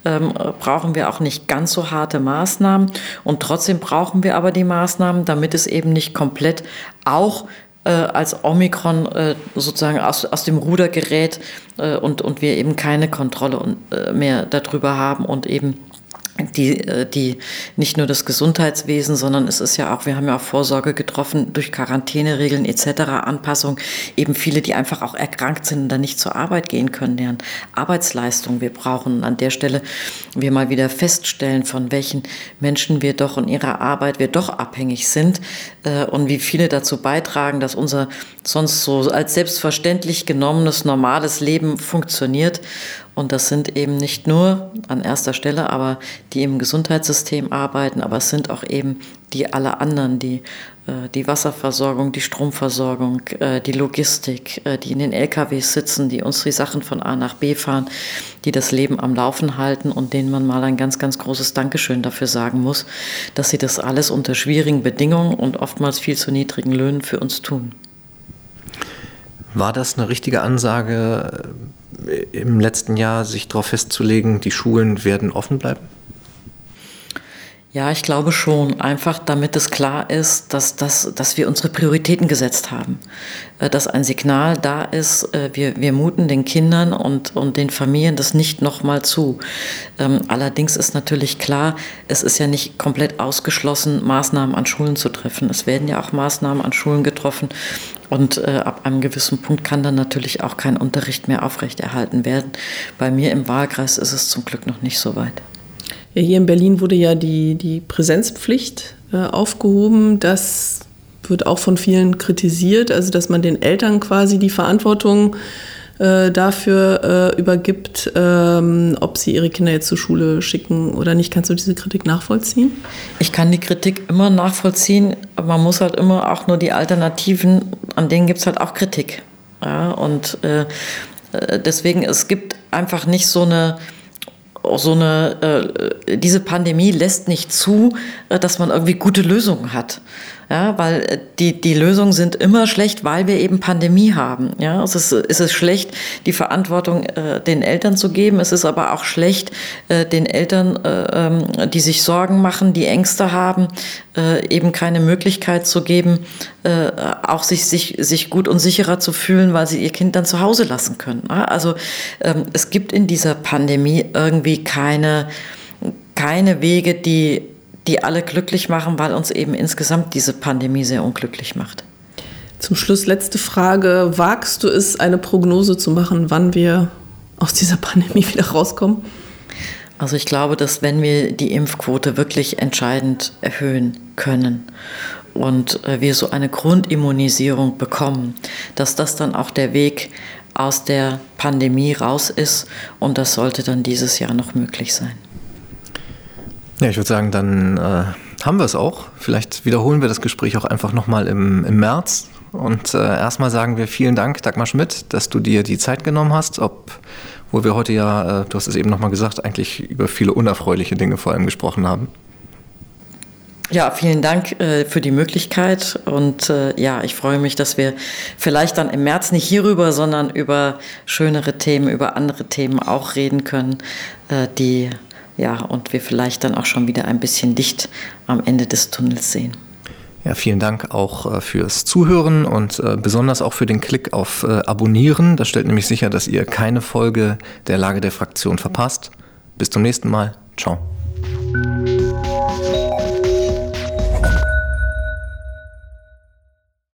ähm, brauchen wir auch nicht ganz so harte Maßnahmen. Und trotzdem brauchen wir aber die Maßnahmen, damit es eben nicht komplett auch äh, als Omikron äh, sozusagen aus, aus dem Ruder gerät äh, und, und wir eben keine Kontrolle äh, mehr darüber haben und eben die, äh, die nicht nur das Gesundheitswesen, sondern es ist ja auch, wir haben ja auch Vorsorge getroffen durch Quarantäneregeln etc., Anpassung, eben viele, die einfach auch erkrankt sind und dann nicht zur Arbeit gehen können, deren Arbeitsleistung wir brauchen. Und an der Stelle wir mal wieder feststellen, von welchen Menschen wir doch in ihrer Arbeit wir doch abhängig sind äh, und wie viele dazu beitragen, dass unser sonst so als selbstverständlich genommenes normales Leben funktioniert. Und das sind eben nicht nur an erster Stelle, aber die im Gesundheitssystem arbeiten, aber es sind auch eben die alle anderen, die äh, die Wasserversorgung, die Stromversorgung, äh, die Logistik, äh, die in den LKWs sitzen, die uns die Sachen von A nach B fahren, die das Leben am Laufen halten und denen man mal ein ganz, ganz großes Dankeschön dafür sagen muss, dass sie das alles unter schwierigen Bedingungen und oftmals viel zu niedrigen Löhnen für uns tun.
War das eine richtige Ansage im letzten Jahr, sich darauf festzulegen, die Schulen werden offen bleiben?
Ja, ich glaube schon. Einfach damit es klar ist, dass, dass, dass wir unsere Prioritäten gesetzt haben. Äh, dass ein Signal da ist, äh, wir, wir muten den Kindern und, und den Familien das nicht nochmal zu. Ähm, allerdings ist natürlich klar, es ist ja nicht komplett ausgeschlossen, Maßnahmen an Schulen zu treffen. Es werden ja auch Maßnahmen an Schulen getroffen. Und äh, ab einem gewissen Punkt kann dann natürlich auch kein Unterricht mehr aufrechterhalten werden. Bei mir im Wahlkreis ist es zum Glück noch nicht so weit.
Ja, hier in Berlin wurde ja die, die Präsenzpflicht äh, aufgehoben. Das wird auch von vielen kritisiert, also dass man den Eltern quasi die Verantwortung äh, dafür äh, übergibt, ähm, ob sie ihre Kinder jetzt zur Schule schicken oder nicht. Kannst du diese Kritik nachvollziehen?
Ich kann die Kritik immer nachvollziehen, aber man muss halt immer auch nur die Alternativen, an denen gibt es halt auch Kritik. Ja, und äh, äh, deswegen, es gibt einfach nicht so eine so eine, äh, diese Pandemie lässt nicht zu, äh, dass man irgendwie gute Lösungen hat. Ja, weil äh, die, die Lösungen sind immer schlecht, weil wir eben Pandemie haben. Ja, es ist, es ist schlecht, die Verantwortung äh, den Eltern zu geben. Es ist aber auch schlecht, äh, den Eltern, äh, ähm, die sich Sorgen machen, die Ängste haben, äh, eben keine Möglichkeit zu geben, äh, auch sich, sich, sich gut und sicherer zu fühlen, weil sie ihr Kind dann zu Hause lassen können. Ja, also ähm, es gibt in dieser Pandemie irgendwie keine, keine Wege, die die alle glücklich machen, weil uns eben insgesamt diese Pandemie sehr unglücklich macht.
Zum Schluss letzte Frage. Wagst du es, eine Prognose zu machen, wann wir aus dieser Pandemie (laughs) wieder rauskommen?
Also ich glaube, dass wenn wir die Impfquote wirklich entscheidend erhöhen können und äh, wir so eine Grundimmunisierung bekommen, dass das dann auch der Weg aus der Pandemie raus ist und das sollte dann dieses Jahr noch möglich sein.
Ja, ich würde sagen, dann äh, haben wir es auch. Vielleicht wiederholen wir das Gespräch auch einfach nochmal im, im März. Und äh, erstmal sagen wir vielen Dank, Dagmar Schmidt, dass du dir die Zeit genommen hast, obwohl wir heute ja, äh, du hast es eben nochmal gesagt, eigentlich über viele unerfreuliche Dinge vor allem gesprochen haben.
Ja, vielen Dank äh, für die Möglichkeit und äh, ja, ich freue mich, dass wir vielleicht dann im März nicht hierüber, sondern über schönere Themen, über andere Themen auch reden können, äh, die ja, und wir vielleicht dann auch schon wieder ein bisschen Licht am Ende des Tunnels sehen.
Ja, vielen Dank auch äh, fürs Zuhören und äh, besonders auch für den Klick auf äh, Abonnieren. Das stellt nämlich sicher, dass ihr keine Folge der Lage der Fraktion verpasst. Bis zum nächsten Mal. Ciao.